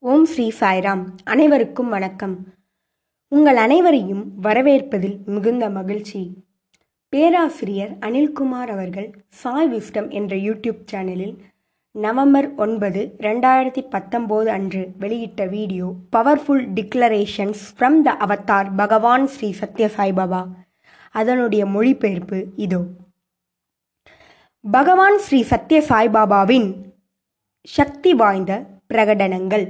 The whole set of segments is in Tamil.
ஓம் ஸ்ரீ சாய்ராம். அனைவருக்கும் வணக்கம். உங்கள் அனைவரையும் வரவேற்பதில் மிகுந்த மகிழ்ச்சி. பேராசிரியர் அனில்குமார் அவர்கள் சாய் விஸ்டம் என்ற யூடியூப் சேனலில் நவம்பர் ஒன்பது ரெண்டாயிரத்தி பத்தொம்போது அன்று வெளியிட்ட video powerful declarations from the avatar Bhagavan Sri Sathya Saibaba அதனுடைய மொழிபெயர்ப்பு இதோ. பகவான் ஸ்ரீ சத்ய சாய்பாபாவின் சக்தி வாய்ந்த பிரகடனங்கள்.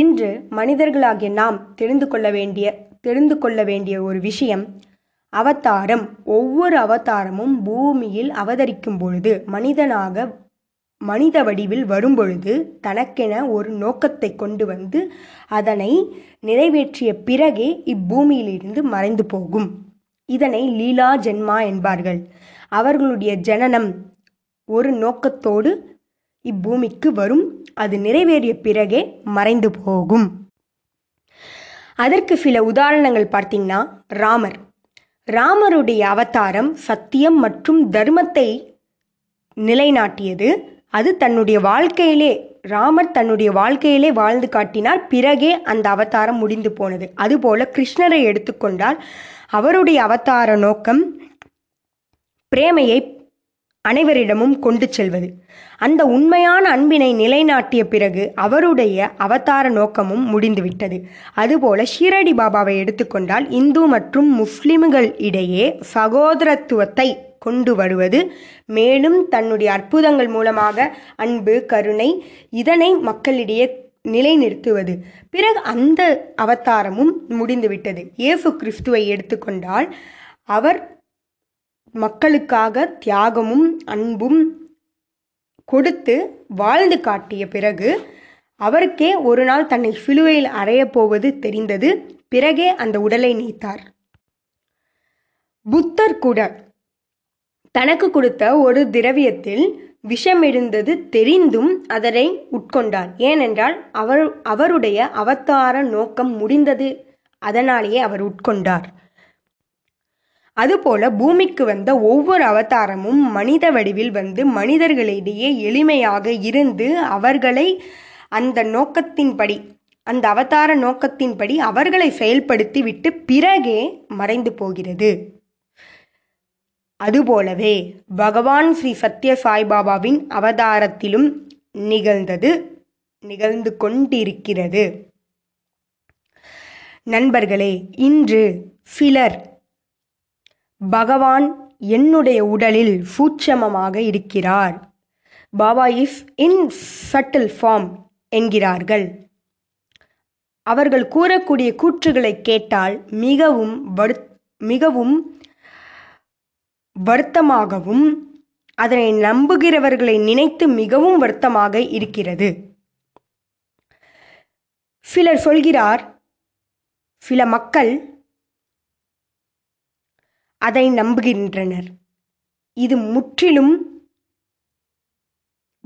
இன்று மனிதர்களாகிய நாம் தெரிந்து கொள்ள வேண்டிய தெரிந்து கொள்ள வேண்டிய ஒரு விஷயம் அவதாரம். ஒவ்வொரு அவதாரமும் பூமியில் அவதரிக்கும் பொழுது மனிதனாக மனித வடிவில் வரும்பொழுது தனக்கென ஒரு நோக்கத்தை கொண்டு வந்து அதனை நிறைவேற்றிய பிறகே இப்பூமியிலிருந்து மறைந்து போகும். இதனை லீலா ஜென்மா என்பார்கள். அவர்களுடைய ஜனனம் ஒரு நோக்கத்தோடு இப்பூமிக்கு வரும். அது நிறைவேறிய பிறகே மறைந்து போகும். அதற்கு சில உதாரணங்கள் பார்த்தீங்கன்னா ராமர். ராமருடைய அவதாரம் சத்தியம் மற்றும் தர்மத்தை நிலைநாட்டியது. அது தன்னுடைய வாழ்க்கையிலே ராமர் தன்னுடைய வாழ்க்கையிலே வாழ்ந்து காட்டினார் பிறகே அந்த அவதாரம் முடிந்து போனது. அதுபோல கிருஷ்ணரை எடுத்துக்கொண்டால் அவருடைய அவதார நோக்கம் பிரேமையை அனைவரிடமும் கொண்டு செல்வது. அந்த உண்மையான அன்பினை நிலைநாட்டிய பிறகு அவருடைய அவதார நோக்கமும் முடிந்துவிட்டது. அதுபோல ஷீரடி பாபாவை எடுத்துக்கொண்டால் இந்து மற்றும் முஸ்லிம்கள் இடையே சகோதரத்துவத்தை கொண்டு வருவது மேலும் தன்னுடைய அற்புதங்கள் மூலமாக அன்பு கருணை இதனை மக்களிடையே நிலைநிறுத்துவது. பிறகு அந்த அவதாரமும் முடிந்துவிட்டது. இயேசு கிறிஸ்துவை எடுத்துக்கொண்டால் அவர் மக்களுக்காக தியாகமும் அன்பும் கொடுத்து வாழ்ந்து காட்டிய பிறகு அவருக்கே ஒரு நாள் தன்னை சிலுவையில் அறையப் போவது தெரிந்தது. பிறகே அந்த உடலை நீத்தார். புத்தர் கூட தனக்கு கொடுத்த ஒரு திரவியத்தில் விஷம் இருந்தது தெரிந்தும் அதனை உட்கொண்டார். ஏனென்றால் அவர் அவருடைய அவதார நோக்கம் முடிந்தது அதனாலேயே அவர் உட்கொண்டார். அதுபோல பூமிக்கு வந்த ஒவ்வொரு அவதாரமும் மனித வடிவில் வந்து மனிதர்களிடையே எளிமையாக இருந்து அவர்களை அந்த நோக்கத்தின்படி அந்த அவதார நோக்கத்தின்படி அவர்களை செயல்படுத்தி விட்டு பிறகே மறைந்து போகிறது. அதுபோலவே பகவான் ஸ்ரீ சத்ய சாய்பாபாவின் அவதாரத்திலும் நிகழ்ந்தது நிகழ்ந்து கொண்டிருக்கிறது. நண்பர்களே இன்று சிலர் பகவான் என்னுடைய உடலில் சூட்சமமாக இருக்கிறார். Baba is in subtle form என்கிறார்கள். அவர்கள் கூறக்கூடிய கூற்றுகளை கேட்டால் மிகவும் வரு மிகவும் வருத்தமாகவும் அதனை நம்புகிறவர்களை நினைத்து மிகவும் வருத்தமாக இருக்கிறது. சிலர் சொல்கிறார் சில மக்கள் அதை நம்புகின்றனர். இது முற்றிலும்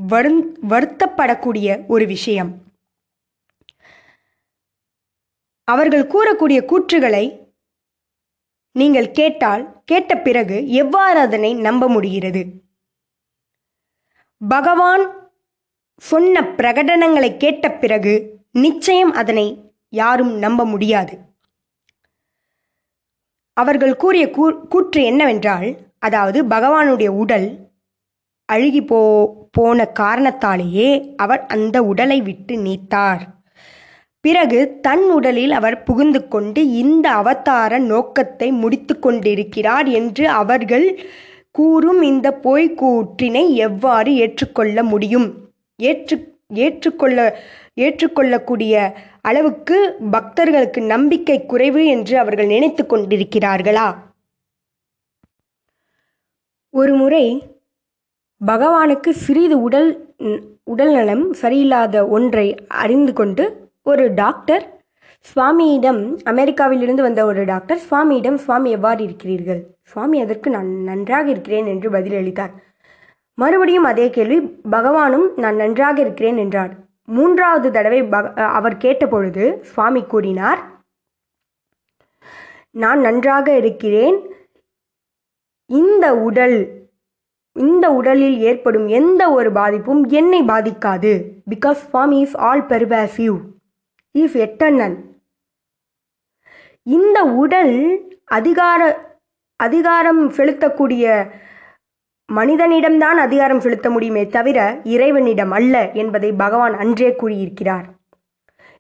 வருந் வருத்தப்படக்கூடிய ஒரு விஷயம். அவர்கள் கூறக்கூடிய கூற்றுகளை நீங்கள் கேட்டால் கேட்ட பிறகு எவ்வாறு அதனை நம்ப முடிகிறது? பகவான் சொன்ன பிரகடனங்களை கேட்ட பிறகு நிச்சயம் அதனை யாரும் நம்ப முடியாது. அவர்கள் கூறிய கூ கூற்று என்னவென்றால் அதாவது பகவானுடைய உடல் அழுகி போ போன காரணத்தாலேயே அவர் அந்த உடலை விட்டு நீத்தார். பிறகு தன் உடலில் அவர் புகுந்து கொண்டு இந்த அவதார நோக்கத்தை முடித்து கொண்டிருக்கிறார் என்று அவர்கள் கூறும் இந்த பொய்க்கூற்றினை எவ்வாறு ஏற்றுக்கொள்ள முடியும்? ஏற்று ஏற்றுக்கொள்ள ஏற்றுக்கொள்ளக்கூடிய அளவுக்கு பக்தர்களுக்கு நம்பிக்கை குறைவு என்று அவர்கள் நினைத்து கொண்டிருக்கிறார்களா? ஒரு முறை பகவானுக்கு சிறிது உடல் உடல் நலம் சரியில்லாத ஒன்றை அறிந்து கொண்டு ஒரு டாக்டர் சுவாமியிடம் அமெரிக்காவிலிருந்து வந்த ஒரு டாக்டர் சுவாமியிடம் சுவாமி எவ்வாறு இருக்கிறீர்கள்? சுவாமி அதற்கு நான் நன்றாக இருக்கிறேன் என்று பதிலளித்தார். மறுபடியும் அதே கேள்வி பகவானும் நான் நன்றாக இருக்கிறேன் என்றார். மூன்றாவது தடவை அவர் கேட்டபொழுது சுவாமி கூறினார் நான் நன்றாக இருக்கிறேன். இந்த உடல் இந்த உடலில் ஏற்படும் எந்த ஒரு பாதிப்பும் என்னை பாதிக்காது. Because Swami is all pervasive is eternal இந்த உடல் அதிகார அதிகாரம் செலுத்தக்கூடிய மனிதனிடம்தான் அதிகாரம் செலுத்த முடியுமே தவிர இறைவனிடம் அல்ல என்பதை பகவான் அன்றே கூறியிருக்கிறார்.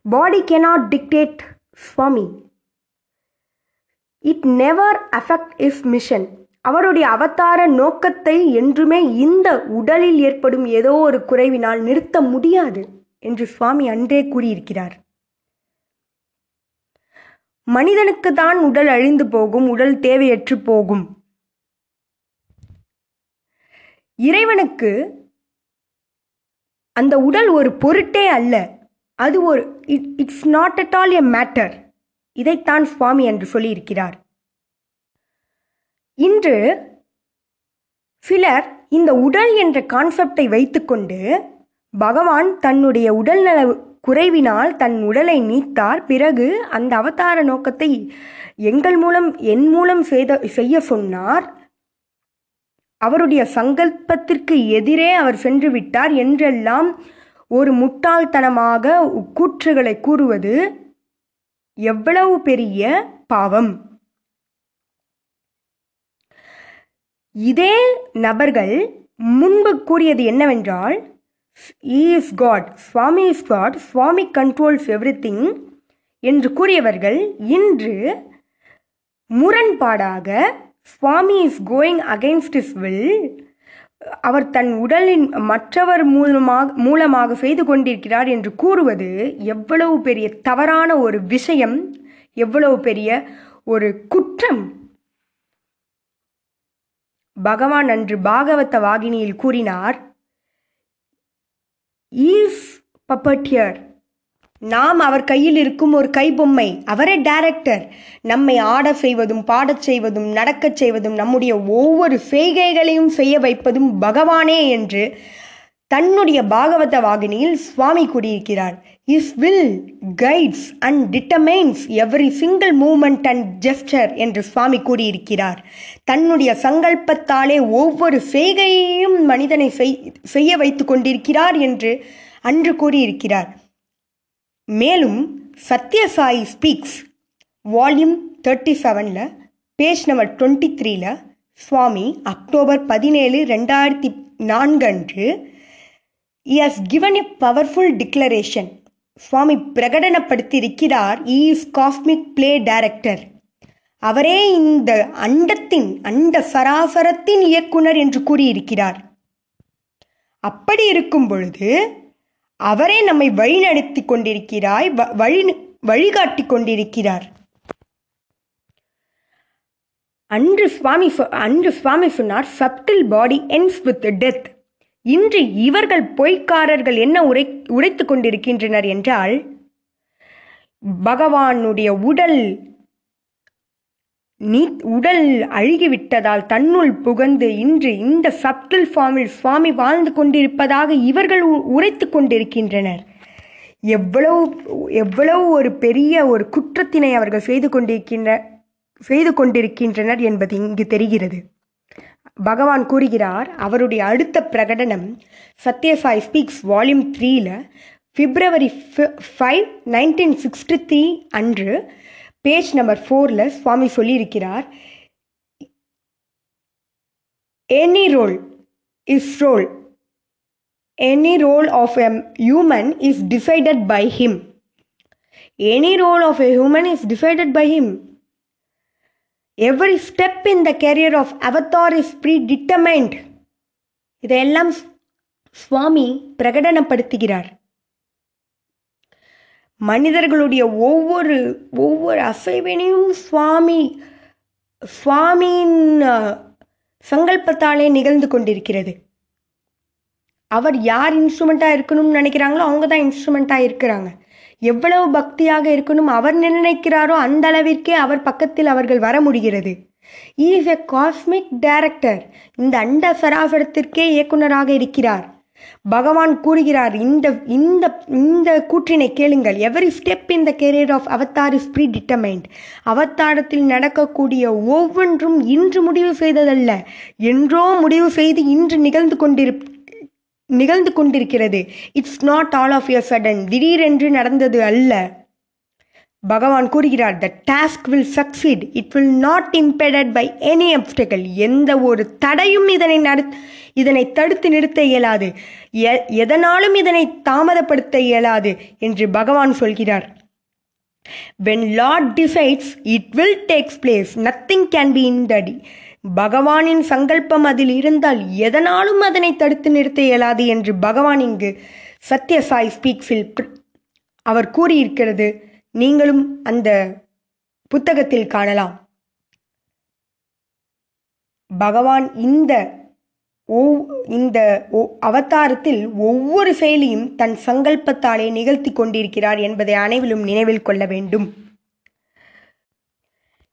Body cannot dictate Swami it never affect his mission அவருடைய அவதார நோக்கத்தை என்றுமே இந்த உடலில் ஏற்படும் ஏதோ ஒரு குறைவினால் நிறுத்த முடியாது என்று சுவாமி அன்றே கூறியிருக்கிறார். மனிதனுக்கு தான் உடல் அழிந்து போகும் உடல் தேவையற்று போகும். இறைவனுக்கு அந்த உடல் ஒரு பொருட்டே அல்ல. அது ஒரு it it's not at all a matter இதைத்தான் சுவாமி என்று சொல்லியிருக்கிறார். இன்று சிலர் இந்த உடல் என்ற கான்செப்டை வைத்துக்கொண்டு பகவான் தன்னுடைய உடல்நல குறைவினால் தன் உடலை நீத்தார். பிறகு அந்த அவதார நோக்கத்தை எங்கள் மூலம் என் மூலம் செய்த செய்ய சொன்னார். அவருடைய சங்கல்பத்திற்கு எதிரே அவர் சென்று விட்டார் என்றெல்லாம் ஒரு முட்டாள்தனமாக கூற்றுகளை கூறுவது எவ்வளவு பெரிய பாவம். இதே நபர்கள் முன்பு கூறியது என்னவென்றால் is God Swami is God Swami controls every என்று கூறியவர்கள் இன்று முரண்பாடாக Swami is going against his will அவர் தன் உடலின் மற்றவர் மூலமாக மூலமாக செய்து கொண்டிருக்கிறார் என்று கூறுவது எவ்வளவு பெரிய தவறான ஒரு விஷயம் எவ்வளவு பெரிய ஒரு குற்றம். பகவான் அன்று பாகவத வாகினியில் கூறினார் ஈஸ் பப்பட்டியர் நாம் அவர் கையில் இருக்கும் ஒரு கைபொம்மை அவரே டைரக்டர் நம்மை ஆட செய்வதும் பாடச் செய்வதும் நடக்கச் செய்வதும் நம்முடைய ஒவ்வொரு செய்கைகளையும் செய்ய வைப்பதும் பகவானே என்று தன்னுடைய பாகவத வாகினியில் சுவாமி கூறியிருக்கிறார். His will guides and determines every single moment and gesture என்று சுவாமி கூறியிருக்கிறார். தன்னுடைய சங்கல்பத்தாலே ஒவ்வொரு செய்கையையும் மனிதனை செய்ய வைத்து கொண்டிருக்கிறார் என்று அன்று கூறியிருக்கிறார். மேலும் சத்யசாயி ஸ்பீக்ஸ் வால்யூம் தேர்ட்டி செவனில் பேஜ் நம்பர் டுவெண்ட்டி த்ரீல சுவாமி அக்டோபர் பதினேழு ரெண்டாயிரத்தி நான்கு அன்று is given a powerful declaration Swami பிரகடனப்படுத்தியிருக்கிறார். Is cosmic play director அவரே இந்த அண்டத்தின் அண்ட சராசரத்தின் இயக்குனர் என்று கூறியிருக்கிறார். அப்படி இருக்கும் பொழுது அவரே நம்மை வழிநடத்தி கொண்டிருக்கிறாய் வழி வழிகாட்டி கொண்டிருக்கிறார். அன்று சுவாமி அன்று சுவாமி சொன்னார் subtle body ends with death இன்று இவர்கள் பொய்க்காரர்கள் என்ன உரை உரைத்து கொண்டிருக்கின்றனர் என்றால் பகவானுடைய உடல் நீ உடல் அழுகிவிட்டதால் தன்னுள் புகந்து இன்று இந்த சப்டில் ஃபார்மில் சுவாமி வாழ்ந்து கொண்டிருப்பதாக இவர்கள் உரைத்து கொண்டிருக்கின்றனர். எவ்வளவு எவ்வளவு ஒரு பெரிய ஒரு குற்றத்தினை அவர்கள் செய்து கொண்டிருக்கின்ற செய்து கொண்டிருக்கின்றனர் என்பது இங்கு தெரிகிறது. பகவான் கூறுகிறார் அவருடைய அடுத்த பிரகடனம் சத்யசாய் ஸ்பீக்ஸ் வால்யூம் த்ரீல February five nineteen sixty three அன்று பேஜ் நம்பர் ஃபோரில் சுவாமி சொல்லியிருக்கிறார் any role is role any role of a human is decided by him any role of a human is decided by him every step in the career of avatar is predetermined இதையெல்லாம் சுவாமி பிரகடனப்படுத்துகிறார். மனிதர்களுடைய ஒவ்வொரு ஒவ்வொரு அசைவினையும் சுவாமி சுவாமியின் சங்கல்பத்தாலே நிகழ்ந்து கொண்டிருக்கிறது. அவர் யார் இன்ஸ்ட்ருமெண்ட்டாக இருக்கணும்னு நினைக்கிறாங்களோ அவங்க தான் இன்ஸ்ட்ருமெண்ட்டாக இருக்கிறாங்க. எவ்வளவு பக்தியாக இருக்கணும் அவர் நிர்ணயிக்கிறாரோ அந்த அளவிற்கே அவர் பக்கத்தில் அவர்கள் வர முடிகிறது. இஸ் எ காஸ்மிக் டைரக்டர் இந்த அண்ட சராசரத்திற்கே இயக்குனராக இருக்கிறார். பகவான் கூறுகிறார் இந்த இந்த இந்த கூற்றினை கேளுங்கள். Every step in the career of avatar is predetermined அவத்தாரத்தில் நடக்கக்கூடிய ஒவ்வொன்றும் இன்று முடிவு செய்ததல்ல. என்றோ முடிவு செய்து இன்று நிகழ்ந்து கொண்டிரு நிகழ்ந்து கொண்டிருக்கிறது. It's not all of a sudden திடீரென்று நடந்தது அல்ல. பகவான் கூறுகிறார் the task will succeed it will not impeded by any obstacle எந்த ஒரு தடையும் இதனை நடு இதனை தடுத்து நிறுத்த இயலாது. எ- எதனாலும் இதனை தாமதப்படுத்த இயலாது என்று பகவான் சொல்கிறார். When Lord decides it will takes takes nothing can be hindered பகவானின் சங்கல்பம் அதில் இருந்தால் எதனாலும் அதனை தடுத்து நிறுத்த இயலாது என்று பகவான் இங்கு சத்யசாய் ஸ்பீக்ஸில் அவர் கூறியிருக்கிறது. நீங்களும் அந்த புத்தகத்தில் காணலாம். பகவான் இந்த ஒவ்- இந்த ஒ- அவதாரத்தில் ஒவ்வொரு செயலியும் தன் சங்கல்பத்தாலே நிகழ்த்தி கொண்டிருக்கிறார் என்பதை அனைவரும் நினைவில் கொள்ள வேண்டும்.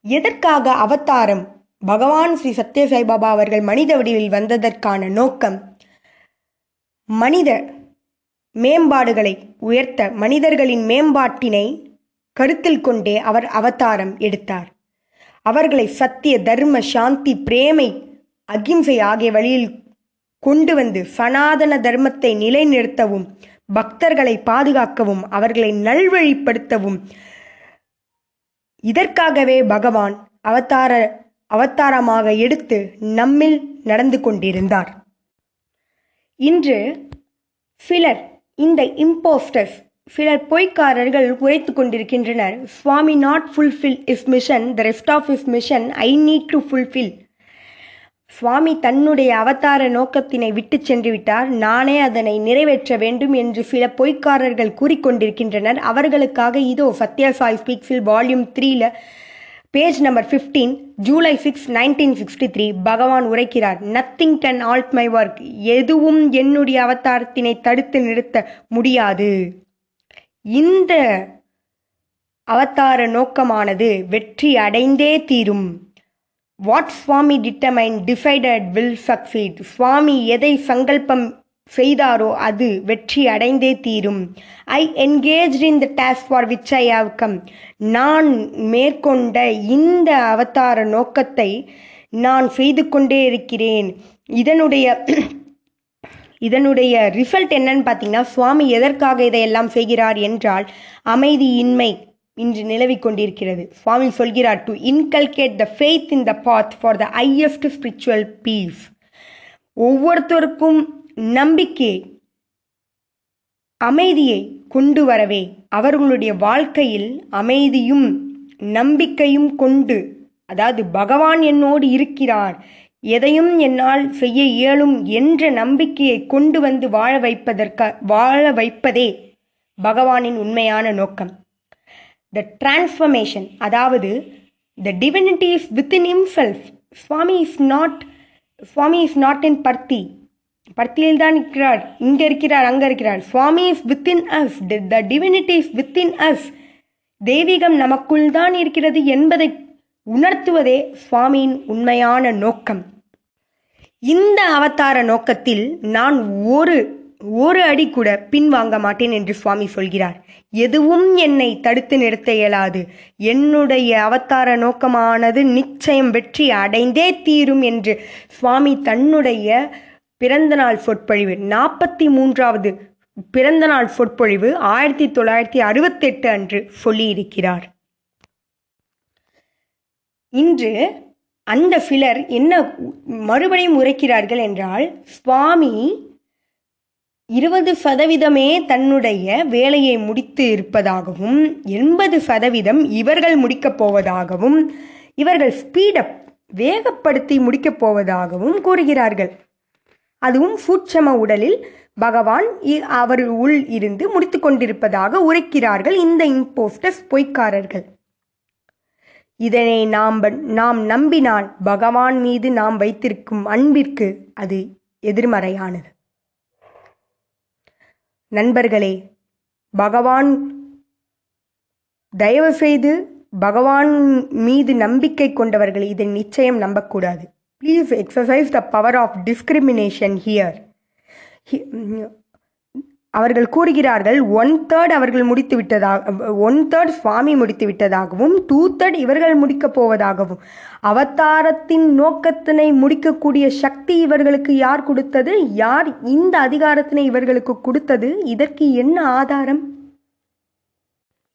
எதற்காக அவதாரம்? பகவான் ஸ்ரீ சத்யசாய் பாபா அவர்கள் மனித வடிவில் வந்ததற்கான நோக்கம் மனித மேம்பாடுகளை உயர்த்த மனிதர்களின் மேம்பாட்டினை கருத்தில் கொண்டே அவர் அவதாரம் எடுத்தார். அவர்களை சத்திய தர்ம சாந்தி பிரேமை அகிம்சை ஆகிய வழியில் கொண்டு வந்து சனாதன தர்மத்தை நிலைநிறுத்தவும் பக்தர்களை பாதுகாக்கவும் அவர்களை நல்வழிப்படுத்தவும் இதற்காகவே பகவான் அவதார அவதாரமாக எடுத்து நம்மில் நடந்து கொண்டிருந்தார். இன்று சிலர் இந்த இம்போஸ்டர்ஸ் சிலர் பொய்க்காரர்கள் உரைத்து கொண்டிருக்கின்றனர். Swami not fulfil his mission the rest of his mission I need to fulfil Swami தன்னுடைய அவதார நோக்கத்தினை விட்டு சென்று விட்டார். நானே அதனை நிறைவேற்ற வேண்டும் என்று சில பொய்க்காரர்கள் கூறிக்கொண்டிருக்கின்றனர் அவர்களுக்காக இதோ சத்யா சாய் ஸ்பீக்ஸில் வால்யூம் த்ரீல page number fifteen July six nineteen sixty three Bhagavan உரைக்கிறார். Nothing can alter my work எதுவும் என்னுடைய அவதாரத்தினை தடுத்து நிறுத்த முடியாது. இந்த அவதார நோக்கமானது வெற்றி அடைந்தே தீரும். What Swami determine decided will succeed Swami எதை சங்கல்பம் செய்தாரோ அது வெற்றி அடைந்தே தீரும். I engage in the task for which I have come நான் மேற்கொண்ட இந்த அவதார நோக்கத்தை நான் செய்து கொண்டே இருக்கிறேன். இதனுடைய இதனுடைய ரிசல்ட் என்னன்னு பார்த்தீங்கன்னா சுவாமி எதற்காக இதையெல்லாம் செய்கிறார் என்றால் அமைதியின்மை இன்று நிலவிக் கொண்டிருக்கிறது. சுவாமி சொல்கிறார் to inculcate the faith in the path for the highest spiritual peace ஒவ்வொருத்தருக்கும் நம்பிக்கை அமைதியை கொண்டு வரவே அவர்களுடைய வாழ்க்கையில் அமைதியும் நம்பிக்கையும் கொண்டு அதாவது பகவான் என்னோடு இருக்கிறார் எதையும் என்னால் செய்ய இயலும் என்ற நம்பிக்கையை கொண்டு வந்து வாழ வைப்பதற்க வாழ வைப்பதே பகவானின் உண்மையான நோக்கம். த டிரான்ஸ்ஃபர்மேஷன் அதாவது the divinity is within himself Swami is not Swami is not in Parthi பர்த்தியில் தான் இருக்கிறார். இங்கே இருக்கிறார் அங்கே இருக்கிறார். Swami is within us the divinity is within us தெய்வீகம் நமக்குள் தான் இருக்கிறது என்பதை உணர்த்துவதே சுவாமியின் உண்மையான நோக்கம். இந்த அவதார நோக்கத்தில் நான் ஒரு ஒரு அடி கூட பின்வாங்க மாட்டேன் என்று சுவாமி சொல்கிறார். எதுவும் என்னை தடுத்து நிறுத்த இயலாது. என்னுடைய அவதார நோக்கமானது நிச்சயம் வெற்றி அடைந்தே தீரும் என்று சுவாமி தன்னுடைய பிறந்தநாள் சொற்பொழிவு நாற்பத்தி மூன்றாவது பிறந்தநாள் சொற்பொழிவு ஆயிரத்தி தொள்ளாயிரத்தி அறுபத்தெட்டு அன்று சொல்லியிருக்கிறார். இன்று அந்த சிலர் என்ன மறுபடியும் உரைக்கிறார்கள் என்றால் சுவாமி இருபது சதவீதமே தன்னுடைய வேலையை முடித்து இருப்பதாகவும் எண்பது சதவீதம் இவர்கள் முடிக்கப் போவதாகவும் இவர்கள் ஸ்பீடப் வேகப்படுத்தி முடிக்கப் போவதாகவும் கூறுகிறார்கள். அதுவும் சூட்சம உடலில் பகவான் இ- அவர் உள் இருந்து முடித்து கொண்டிருப்பதாக உரைக்கிறார்கள் இந்த இம்போஸ்டர்ஸ் பொய்க்காரர்கள். இதனை நாம் நாம் நம்பினால் பகவான் மீது நாம் வைத்திருக்கும் அன்பிற்கு அது எதிர்மறையானது. நண்பர்களே பகவான் தயவு செய்து பகவான் மீது நம்பிக்கை கொண்டவர்கள் இதை நிச்சயம் நம்பக்கூடாது. Please exercise the power of discrimination here he- அவர்கள் கூறுகிறார்கள் ஒன் தேர்ட் அவர்கள் முடித்து விட்டதாக ஒன் தேர்ட் சுவாமி முடித்து விட்டதாகவும் டூ தேர்ட் இவர்கள் முடிக்கப் போவதாகவும். அவதாரத்தின் நோக்கத்தினை முடிக்கக்கூடிய சக்தி இவர்களுக்கு யார் கொடுத்தது? யார் இந்த அதிகாரத்தினை இவர்களுக்கு கொடுத்தது? இதற்கு என்ன ஆதாரம்?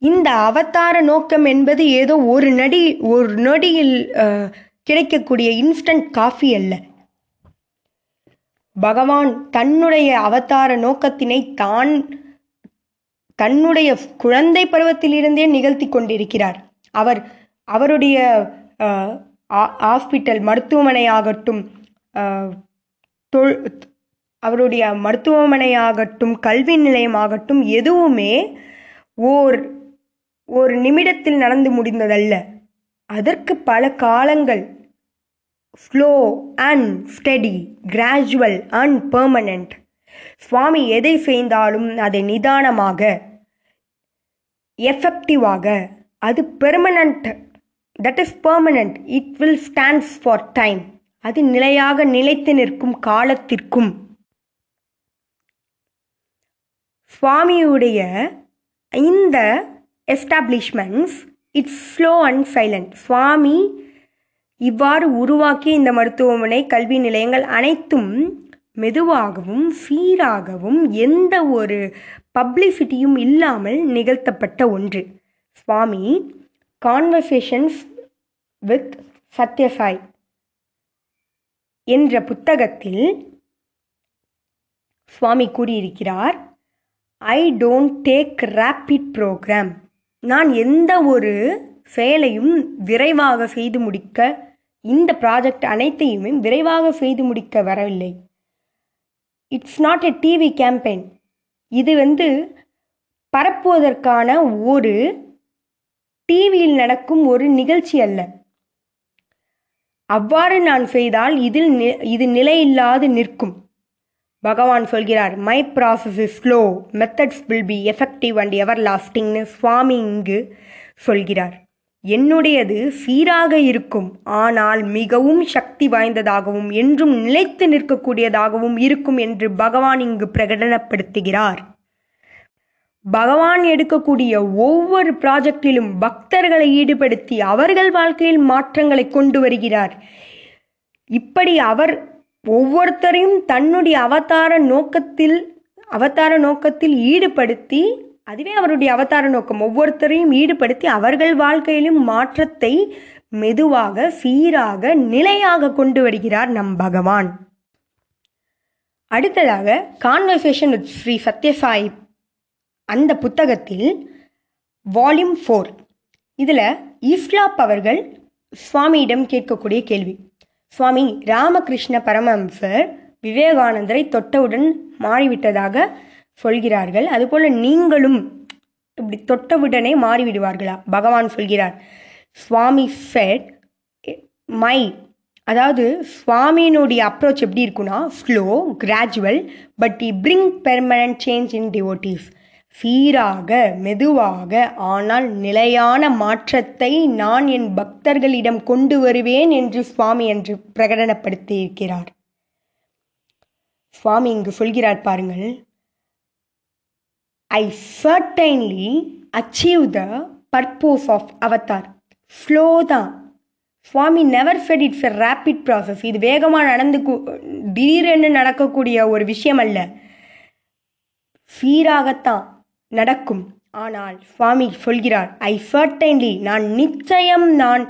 இந்த அவதார நோக்கம் என்பது ஏதோ ஒரு நடி ஒரு நொடியில் கிடைக்கக்கூடிய இன்ஸ்டன்ட் காஃபி அல்ல. பகவான் தன்னுடைய அவதார நோக்கத்தினை தான் தன்னுடைய குழந்தை பருவத்திலிருந்தே நிகழ்த்தி கொண்டிருக்கிறார். அவர் அவருடைய ஆ- ஹாஸ்பிட்டல் மருத்துவமனையாகட்டும் ஆகட்டும் தொல் அவருடைய மருத்துவமனையாகட்டும் கல்வி நிலையமாகட்டும் எதுவுமே ஓர் ஒரு நிமிடத்தில் நடந்து முடிந்ததல்ல. அதற்கு பல காலங்கள் slow and steady gradual and permanent Swami எதை செய்தாலும் அதை நிதானமாக எஃபெக்டிவாக அது permanent that is permanent it will stands for time அது நிலையாக நிலைத்து நிற்கும் காலத்திற்கும். சுவாமியுடைய இந்த establishments it's slow and silent Swami இவ்வாறு உருவாக்கிய இந்த மருத்துவமனை கல்வி நிலையங்கள் அனைத்தும் மெதுவாகவும் சீராகவும் எந்த ஒரு பப்ளிசிட்டியும் இல்லாமல் நிகழ்த்தப்பட்ட ஒன்று. சுவாமி கான்வர்சேஷன்ஸ் வித் சத்யசாய் என்ற புத்தகத்தில் சுவாமி கூறியிருக்கிறார் I don't take rapid programme நான் எந்த ஒரு செயலையும் விரைவாக செய்து முடிக்க இந்த ப்ராஜெக்ட் அனைத்தையுமே விரைவாக செய்து முடிக்க வரவில்லை. It's not a TV campaign இது வந்து பரப்புவதற்கான ஒரு டிவியில் நடக்கும் ஒரு நிகழ்ச்சி அல்ல. அவ்வாறு நான் செய்தால் இதில் நி- இது நிலையில்லாது நிற்கும். பகவான் சொல்கிறார் my process is slow methods will be effective and ever லாஸ்டிங்னு Swami இங்கு சொல்கிறார். என்னுடையது சீராக இருக்கும். ஆனால் மிகவும் சக்தி வாய்ந்ததாகவும் என்றும் நிலைத்து நிற்கக்கூடியதாகவும் இருக்கும் என்று பகவான் இங்கு பிரகடனப்படுத்துகிறார். பகவான் எடுக்கக்கூடிய ஒவ்வொரு ப்ராஜெக்டிலும் பக்தர்களை ஈடுபடுத்தி அவர்கள் வாழ்க்கையில் மாற்றங்களை கொண்டு வருகிறார். இப்படி அவர் ஒவ்வொருத்தரையும் தன்னுடைய அவதார நோக்கத்தில் அவதார நோக்கத்தில் ஈடுபடுத்தி அதுவே அவருடைய அவதார நோக்கம். ஒவ்வொருத்தரையும் ஈடுபடுத்தி அவர்கள் வாழ்க்கையிலும் மாற்றத்தை மெதுவாக சீராக நிலையாக கொண்டு வருகிறார் நம் பகவான். அடுத்ததாக கான்வர்சேஷன் வித் ஸ்ரீ சத்யசாய் அந்த புத்தகத்தில் வால்யூம் ஃபோர் இதில் இஸ்லாப் அவர்கள் சுவாமியிடம் கேட்கக்கூடிய கேள்வி. சுவாமி ராமகிருஷ்ண பரமஹம்சர் விவேகானந்தரை தொட்டவுடன் மாறிவிட்டதாக சொல்கிறார்கள். அதுபோல் நீங்களும் இப்படி தொட்டவுடனே மாறிவிடுவார்களா? பகவான் சொல்கிறார் சுவாமி செட் மை அதாவது சுவாமியினுடைய அப்ரோச் எப்படி இருக்குன்னா slow gradual but he bring permanent change in devotees சீராக மெதுவாக ஆனால் நிலையான மாற்றத்தை நான் என் பக்தர்களிடம் கொண்டு வருவேன் என்று சுவாமி என்று பிரகடனப்படுத்தியிருக்கிறார். சுவாமி இங்கு சொல்கிறார் பாருங்கள் I certainly achieve the purpose of avatar slow தான் Swami never fed it's a rapid process இது வேகமாக நடந்து திடீரென்று நடக்கக்கூடிய ஒரு விஷயம் அல்ல. சீராகத்தான் நடக்கும். ஆனால் சுவாமி சொல்கிறார் ஐ சர்டைன்லி நான் நிச்சயம் நான்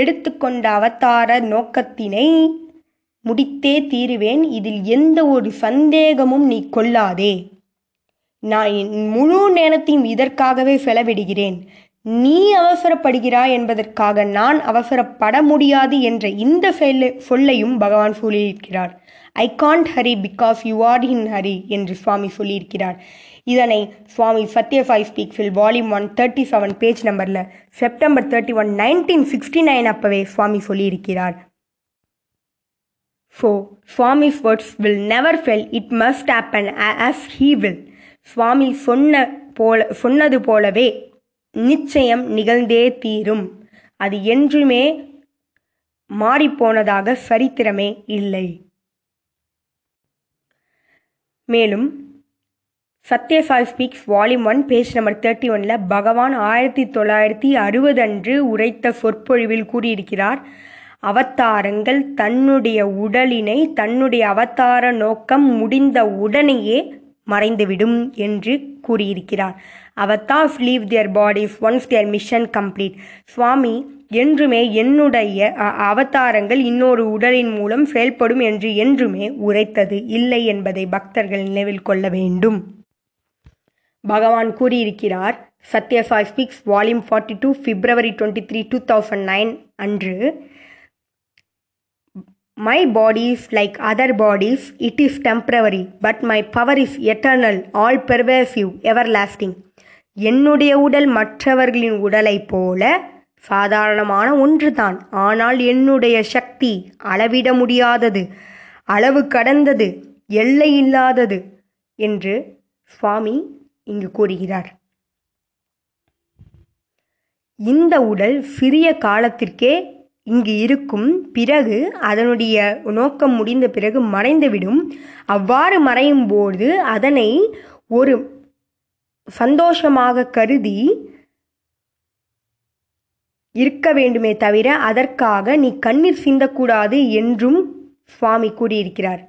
எடுத்துக்கொண்ட அவதார நோக்கத்தினை முடித்தே தீருவேன். இதில் எந்த ஒரு சந்தேகமும் நீ கொள்ளாதே. நான் என் முழு நேரத்தையும் இதற்காகவே செலவிடுகிறேன். நீ அவசரப்படுகிறாய் என்பதற்காக நான் அவசரப்பட முடியாது என்ற இந்த சொல்ல சொல்லையும் பகவான் சொல்லியிருக்கிறார். I can't hurry because you are in hurry என்று சுவாமி சொல்லியிருக்கிறார். இதனை Swami Sathya Sai ஸ்பீக்ஸில் volume one thirty seven page நம்பரில் September thirty one nineteen sixty nine அப்பவே சுவாமி சொல்லியிருக்கிறார். So Swami's words will never fail it must happen as he will Swami சொன்ன போல சொன்னது போலவே நிச்சயம் நிகழ்ந்தே தீரும். அது என்றுமே மாறிப்போனதாக சரித்திரமே இல்லை. மேலும் Sathya Sai speaks volume one page number thirty ஒனில் பகவான் ஆயிரத்தி தொள்ளாயிரத்தி அறுபது அன்று உரைத்த சொற்பொழிவில் கூறியிருக்கிறார் அவதாரங்கள் தன்னுடைய உடலினை தன்னுடைய அவதார நோக்கம் முடிந்த உடனேயே மறைந்துவிடும் என்று கூறியிருக்கிறார். Avatars leave their bodies once their mission complete Swami என்றுமே என்னுடைய அவதாரங்கள் இன்னொரு உடலின் மூலம் செயல்படும் என்று என்றுமே உரைத்தது இல்லை என்பதை பக்தர்கள் நினைவில் கொள்ள வேண்டும். பகவான் கூறியிருக்கிறார் Sathya Sai speaks volume forty two February twenty three two thousand nine அன்று my body is like other bodies it is temporary but my power is eternal all pervasive ever lasting என்னுடைய உடல் மற்றவர்களின் உடலைப் போல சாதாரணமான ஒன்றுதான். ஆனால் என்னுடைய சக்தி அளவிட முடியாதது அளவு கடந்தது எல்லை இல்லாதது என்று சுவாமி இங்கு கூறுகிறார். இந்த உடல் சிறிய காலத்திற்கே இங்கு இருக்கும் பிறகு அதனுடைய நோக்கம் முடிந்த பிறகு மறைந்துவிடும். அவ்வாறு மறையும் போது அதனை ஒரு சந்தோஷமாக கருதி இருக்க வேண்டுமே தவிர அதற்காக நீ கண்ணீர் சிந்தக்கூடாது என்றும் சுவாமி கூறியிருக்கிறார்.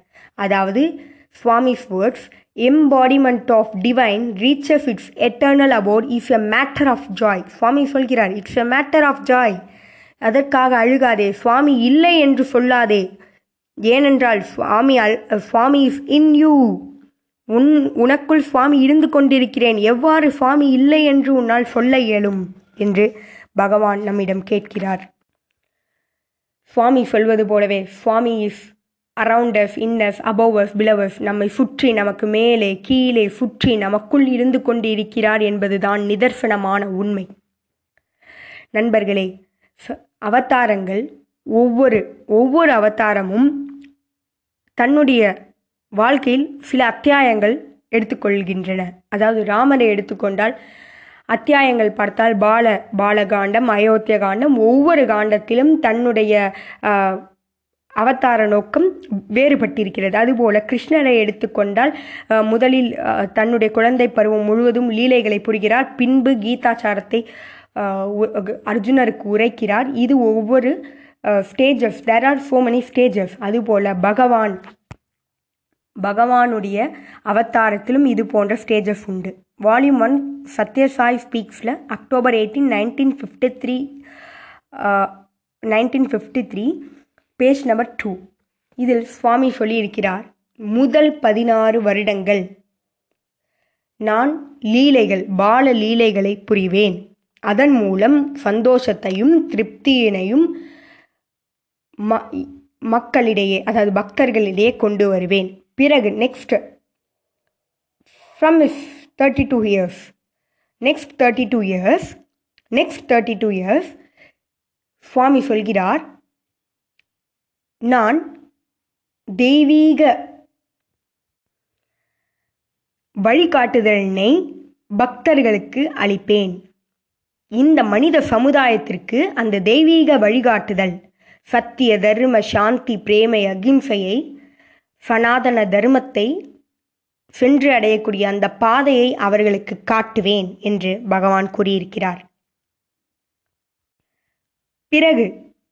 அதாவது Swami's words embodiment of divine riches it's eternal abode is a matter of joy Swami சொல்கிறார் it's a matter of joy அதற்காக அழுகாதே சுவாமி இல்லை என்று சொல்லாதே. ஏனென்றால் சுவாமி அல் சுவாமி இஸ் இன் யூ உன் உனக்குள் சுவாமி இருந்து கொண்டிருக்கிறேன். எவ்வாறு சுவாமி இல்லை என்று உன்னால் சொல்ல இயலும் என்று பகவான் நம்மிடம் கேட்கிறார். சுவாமி சொல்வது போலவே சுவாமி இஸ் அரவுண்டஸ் இன்னஸ் அபோவஸ் பிலவஸ் நம்மை சுற்றி நமக்கு மேலே கீழே சுற்றி நமக்குள் இருந்து கொண்டு இருக்கிறார் என்பதுதான் நிதர்சனமான உண்மை. நண்பர்களே ச- அவதாரங்கள் ஒவ்வொரு ஒவ்வொரு அவதாரமும் தன்னுடைய வாழ்க்கையில் சில அத்தியாயங்கள் எடுத்துக்கொள்கின்றன. அதாவது ராமரை எடுத்துக்கொண்டால் அத்தியாயங்கள் பார்த்தால் பால பாலகாண்டம் அயோத்திய காண்டம் ஒவ்வொரு காண்டத்திலும் தன்னுடைய அவதார நோக்கம் வேறுபட்டிருக்கிறது. அதுபோல கிருஷ்ணரை எடுத்துக்கொண்டால் முதலில் தன்னுடைய குழந்தை பருவம் முழுவதும் லீலைகளை புரிகிறார். பின்பு கீதாச்சாரத்தை அர்ஜுனருக்கு உரைக்கிறார். இது ஒவ்வொரு stages there are so many stages அதுபோல் பகவான் பகவானுடைய அவதாரத்திலும் இது போன்ற ஸ்டேஜஸ் உண்டு. Volume one Sathya Sai ஸ்பீக்ஸில் October eighteen nineteen fifty three nineteen fifty three page number two இதில் சுவாமி சொல்லியிருக்கிறார் முதல் பதினாறு வருடங்கள் நான் லீலைகள் பால லீலைகளை புரிவேன். அதன் மூலம் சந்தோஷத்தையும் திருப்தியினையும் ம மக்களிடையே அதாவது பக்தர்களிடையே கொண்டு வருவேன். பிறகு next from his thirty two years next thirty two years next thirty two years Swami சொல்கிறார் நான் தெய்வீக வழிகாட்டுதலினை பக்தர்களுக்கு அளிப்பேன். இந்த மனித சமுதாயத்திற்கு அந்த தெய்வீக வழிகாட்டுதல் சத்திய தர்ம சாந்தி பிரேமை அகிம்சையை சனாதன தர்மத்தை சென்று அடையக்கூடிய அந்த பாதையை அவர்களுக்கு காட்டுவேன் என்று பகவான் கூறியிருக்கிறார். பிறகு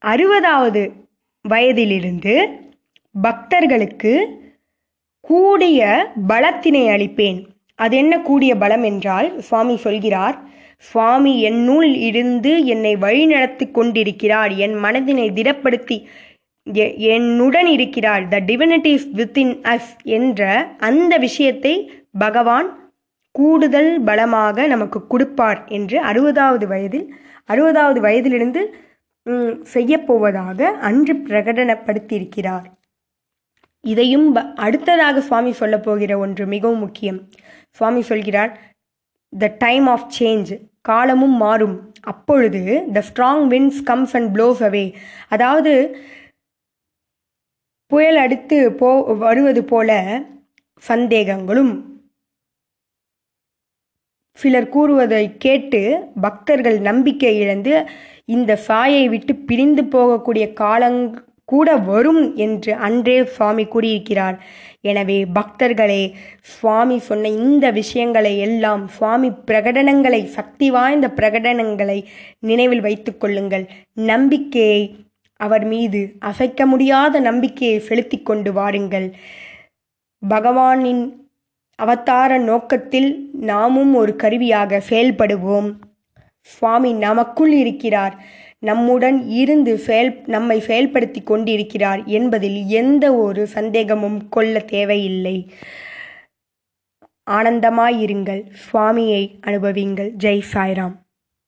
அறுபதாவது வயதிலிருந்து பக்தர்களுக்கு கூடிய பலத்தினை அளிப்பேன். அது என்ன கூடிய பலம் என்றால் சுவாமி சொல்கிறார் சுவாமி என்னுள் இருந்து என்னை வழிநடத்தி கொண்டிருக்கிறார். என் மனதினை திடப்படுத்தி எ- என்னுடன் இருக்கிறார். த டிவினிட்டிஸ் வித்தின் அஸ் என்ற அந்த விஷயத்தை பகவான் கூடுதல் பலமாக நமக்கு கொடுப்பார் என்று அறுபதாவது வயதில் அறுபதாவது வயதிலிருந்து செய்யப்போவதாக அன்று பிரகடனப்படுத்தியிருக்கிறார். இதையும் ப- அடுத்ததாக சுவாமி சொல்லப் போகிற ஒன்று மிகவும் முக்கியம். சுவாமி சொல்கிறார் த டைம் ஆஃப் சேஞ்ச் காலமும் மாறும். அப்பொழுது the strong winds comes and blows away அதாவது புயல் அடுத்து போ வருவது போல சந்தேகங்களும் சிலர் கூறுவதை கேட்டு பக்தர்கள் நம்பிக்கை இழந்து இந்த சாயை விட்டு பிரிந்து போகக்கூடிய காலங் கூட வரும் என்று அன்றே சுவாமி கூறியிருக்கிறார். எனவே பக்தர்களே சுவாமி சொன்ன இந்த விஷயங்களை எல்லாம் சுவாமி பிரகடனங்களை சக்தி வாய்ந்த பிரகடனங்களை நினைவில் வைத்துக் கொள்ளுங்கள். நம்பிக்கையை அவர் மீது அசைக்க முடியாத நம்பிக்கையை செலுத்தி கொண்டு வாருங்கள். பகவானின் அவதார நோக்கத்தில் நாமும் ஒரு கருவியாக செயல்படுவோம். சுவாமி நமக்குள் இருக்கிறார். நம்முடன் இருந்து செயல் நம்மை செயல்படுத்தி கொண்டிருக்கிறார் என்பதில் எந்த ஒரு சந்தேகமும் கொள்ள தேவையில்லை. ஆனந்தமாயிருங்கள். சுவாமியை அனுபவிங்கள் ஜெய் சாய்ராம்.